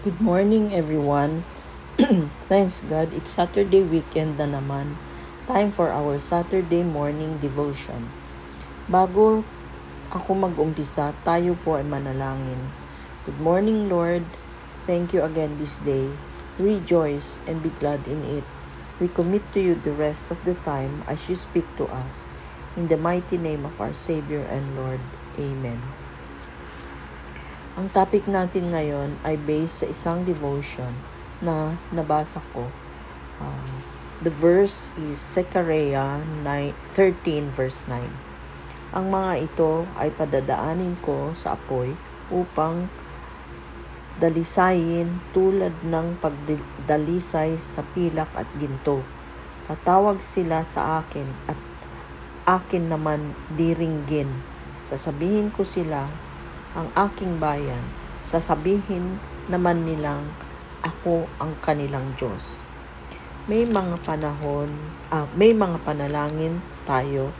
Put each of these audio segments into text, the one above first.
Good morning, everyone. Thanks God, it's Saturday weekend na naman. Time for our Saturday morning devotion. Bago ako mag-umpisa, tayo po ay manalangin. Good morning, Lord. Thank you again this day. Rejoice and be glad in it. We commit to you the rest of the time as you speak to us. In the mighty name of our Savior and Lord. Amen. Ang topic natin ngayon ay based sa isang devotion na nabasa ko. Uh, the verse is Zechariah 9, 13 verse 9. Ang mga ito ay padadaanin ko sa apoy upang dalisayin tulad ng pagdalisay sa pilak at ginto. Tatawag sila sa akin at akin naman diringgin. Sasabihin ko sila ang aking bayan, sasabihin naman nilang ako ang kanilang Diyos. May mga panahon, ah, may mga panalangin tayo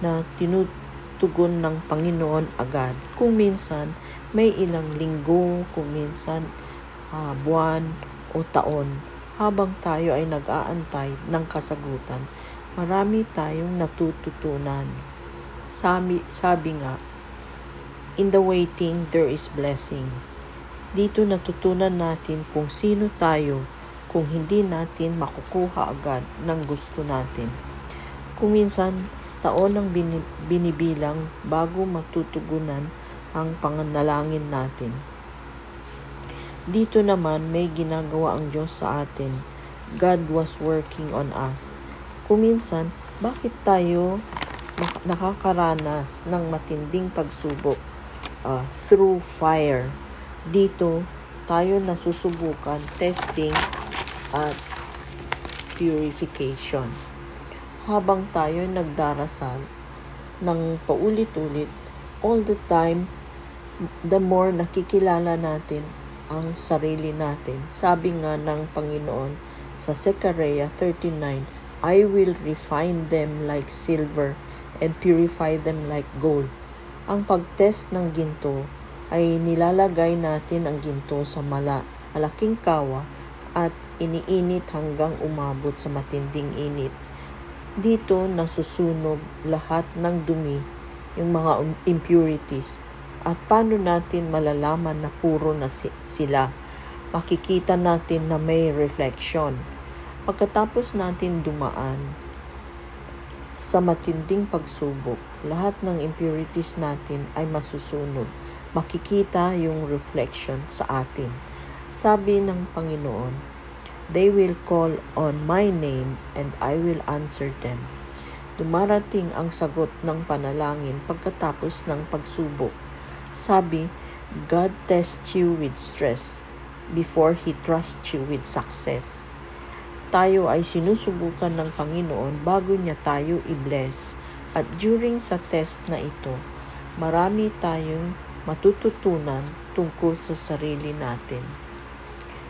na tinutugon ng Panginoon agad. Kung minsan, may ilang linggo, kung minsan, ah, buwan o taon. Habang tayo ay nag-aantay ng kasagutan, marami tayong natututunan. Sabi, sabi nga, In the waiting, there is blessing. Dito natutunan natin kung sino tayo kung hindi natin makukuha agad ng gusto natin. Kung minsan, taon ang binibilang bago matutugunan ang panganalangin natin. Dito naman may ginagawa ang Diyos sa atin. God was working on us. Kung minsan, bakit tayo nakakaranas ng matinding pagsubok? Uh, through fire. Dito, tayo nasusubukan testing at purification. Habang tayo nagdarasal ng paulit-ulit, all the time, the more nakikilala natin ang sarili natin. Sabi nga ng Panginoon sa Zechariah 39, I will refine them like silver and purify them like gold. Ang pagtest ng ginto ay nilalagay natin ang ginto sa mala, malaking kawa at iniinit hanggang umabot sa matinding init. Dito nasusunog lahat ng dumi, yung mga um, impurities. At paano natin malalaman na puro na sila? Makikita natin na may reflection. Pagkatapos natin dumaan sa matinding pagsubok, lahat ng impurities natin ay masusunog. Makikita yung reflection sa atin. Sabi ng Panginoon, They will call on my name and I will answer them. Dumarating ang sagot ng panalangin pagkatapos ng pagsubok. Sabi, God tests you with stress before He trusts you with success tayo ay sinusubukan ng Panginoon bago niya tayo i-bless. At during sa test na ito, marami tayong matututunan tungkol sa sarili natin.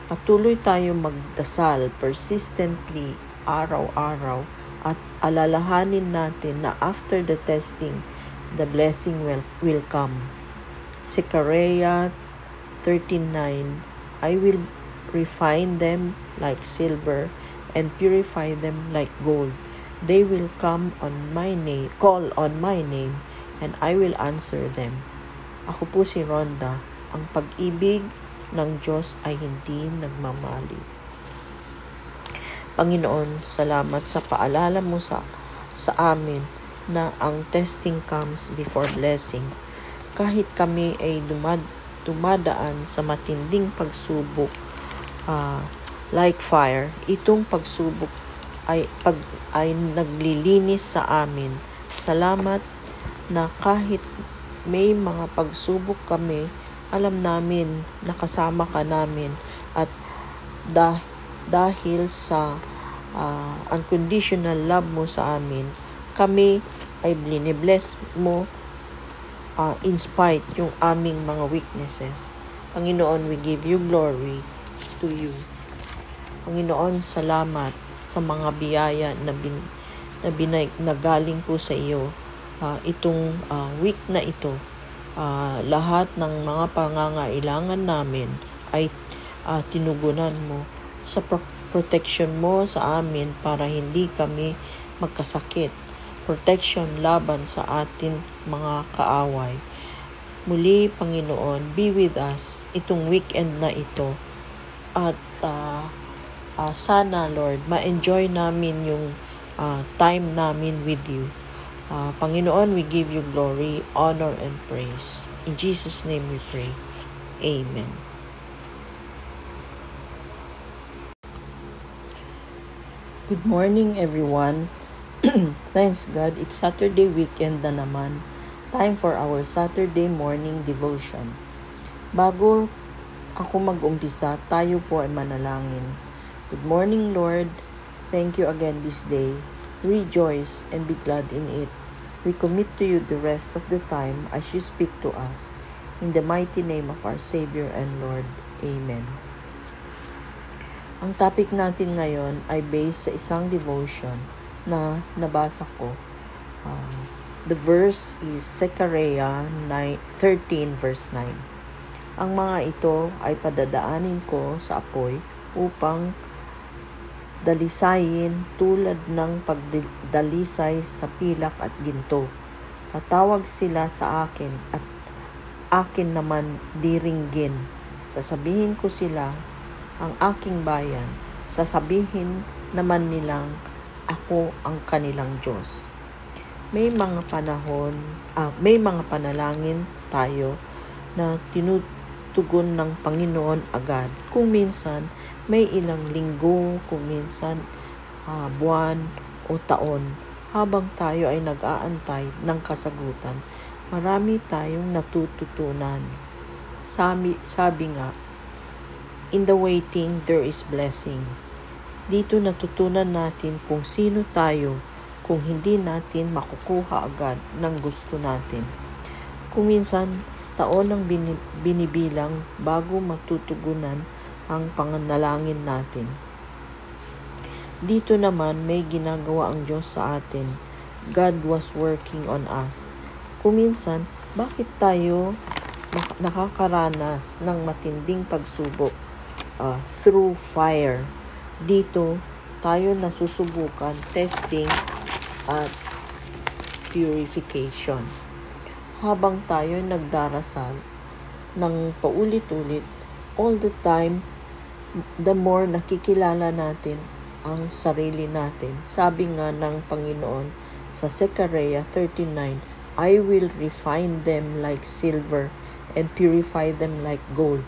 Patuloy tayong magdasal persistently araw-araw at alalahanin natin na after the testing, the blessing will, will come. Zechariah 13.9 I will refine them like silver and purify them like gold. They will come on my name, call on my name, and I will answer them. Ako po si Ronda. Ang pag-ibig ng Diyos ay hindi nagmamali. Panginoon, salamat sa paalala mo sa, sa amin na ang testing comes before blessing. Kahit kami ay dumad, dumadaan sa matinding pagsubok, uh, like fire, itong pagsubok ay, pag, ay naglilinis sa amin. Salamat na kahit may mga pagsubok kami, alam namin nakasama ka namin at dah, dahil sa uh, unconditional love mo sa amin, kami ay bless mo uh, in spite yung aming mga weaknesses. Panginoon, we give you glory to you. Panginoon, salamat sa mga biyaya na, bin, na, binay, na galing po sa iyo. Uh, itong uh, week na ito, uh, lahat ng mga pangangailangan namin ay uh, tinugunan mo, sa pro- protection mo sa amin para hindi kami magkasakit. Protection laban sa atin mga kaaway. Muli, Panginoon, be with us itong weekend na ito. At uh, uh, sana, Lord, ma-enjoy namin yung uh, time namin with you. Uh, Panginoon, we give you glory, honor, and praise. In Jesus' name we pray. Amen. Good morning, everyone. Thanks God, it's Saturday weekend na naman. Time for our Saturday morning devotion. Bago ako mag-umpisa, tayo po ay manalangin. Good morning, Lord. Thank you again this day. Rejoice and be glad in it. We commit to you the rest of the time as you speak to us. In the mighty name of our Savior and Lord. Amen. Ang topic natin ngayon ay based sa isang devotion na nabasa ko. Uh, The verse is Zechariah 13 verse 9. Ang mga ito ay padadaanin ko sa apoy upang dalisayin tulad ng pagdalisay sa pilak at ginto. Tatawag sila sa akin at akin naman diringgin. Sasabihin ko sila ang aking bayan. Sasabihin naman nilang ako ang kanilang Diyos may mga panahon, ah, may mga panalangin tayo na tinutugon ng Panginoon agad. Kung minsan, may ilang linggo, kung minsan, ah, buwan o taon, habang tayo ay nag-aantay ng kasagutan, marami tayong natututunan. Sabi, sabi nga, in the waiting, there is blessing. Dito natutunan natin kung sino tayo kung hindi natin makukuha agad ng gusto natin. Kung minsan, taon ang binibilang bago matutugunan ang panganalangin natin. Dito naman may ginagawa ang Diyos sa atin. God was working on us. Kung minsan, bakit tayo nakakaranas ng matinding pagsubok uh, through fire? Dito, tayo nasusubukan, testing, at purification. Habang tayo nagdarasal ng paulit-ulit, all the time, the more nakikilala natin ang sarili natin. Sabi nga ng Panginoon sa Zechariah 39, I will refine them like silver and purify them like gold.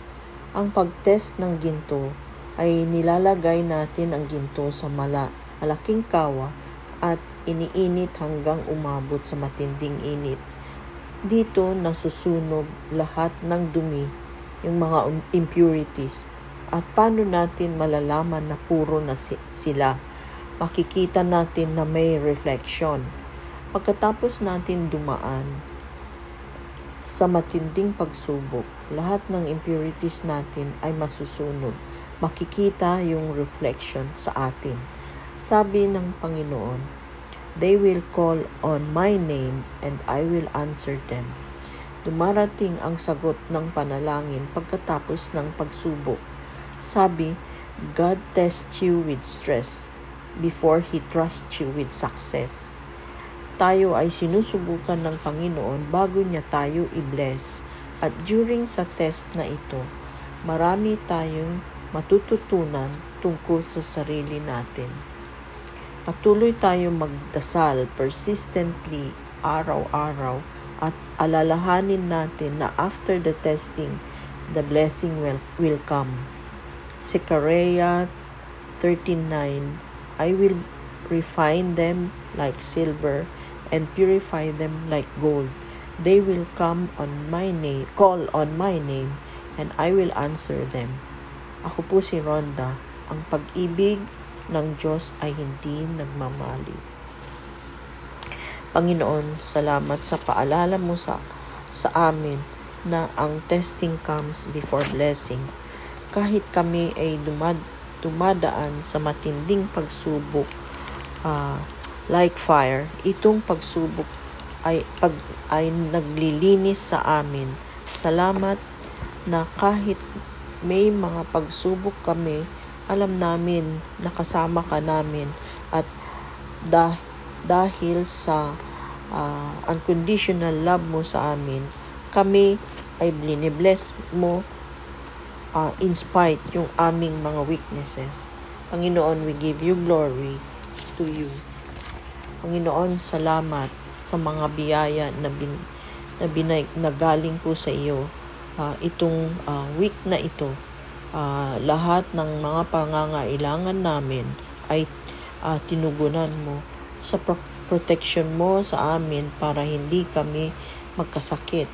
Ang pagtest ng ginto ay nilalagay natin ang ginto sa mala, malaking kawa at iniinit hanggang umabot sa matinding init. Dito nasusunog lahat ng dumi, yung mga impurities. At paano natin malalaman na puro na sila? Makikita natin na may reflection. Pagkatapos natin dumaan sa matinding pagsubok, lahat ng impurities natin ay masusunog. Makikita yung reflection sa atin. Sabi ng Panginoon, They will call on my name and I will answer them. Dumarating ang sagot ng panalangin pagkatapos ng pagsubok. Sabi, God tests you with stress before He trusts you with success. Tayo ay sinusubukan ng Panginoon bago niya tayo i-bless. At during sa test na ito, marami tayong matututunan tungkol sa sarili natin. Patuloy tayong magdasal persistently araw-araw at alalahanin natin na after the testing, the blessing will, will come. Zechariah 13.9 I will refine them like silver and purify them like gold. They will come on my name, call on my name, and I will answer them. Ako po si Ronda. Ang pag-ibig ng Diyos ay hindi nagmamali. Panginoon, salamat sa paalala mo sa, sa amin na ang testing comes before blessing. Kahit kami ay dumad, dumadaan sa matinding pagsubok uh, like fire, itong pagsubok ay, pag, ay naglilinis sa amin. Salamat na kahit may mga pagsubok kami, alam namin nakasama ka namin at dah- dahil sa uh, unconditional love mo sa amin, kami ay bless mo uh, in spite yung aming mga weaknesses. Panginoon, we give you glory to you. Panginoon, salamat sa mga biyaya na, bin, na, binay, na galing po sa iyo. Uh, itong uh, week na ito, uh, lahat ng mga pangangailangan namin ay uh, tinugunan mo sa pro- protection mo sa amin para hindi kami magkasakit.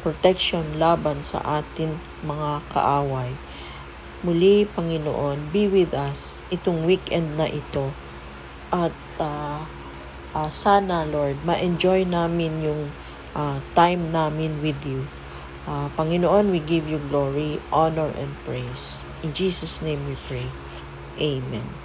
Protection laban sa atin mga kaaway. Muli, Panginoon, be with us itong weekend na ito. At uh, uh, sana, Lord, ma-enjoy namin yung uh, time namin with you. Uh, Panginoon, we give you glory, honor, and praise. In Jesus' name we pray. Amen.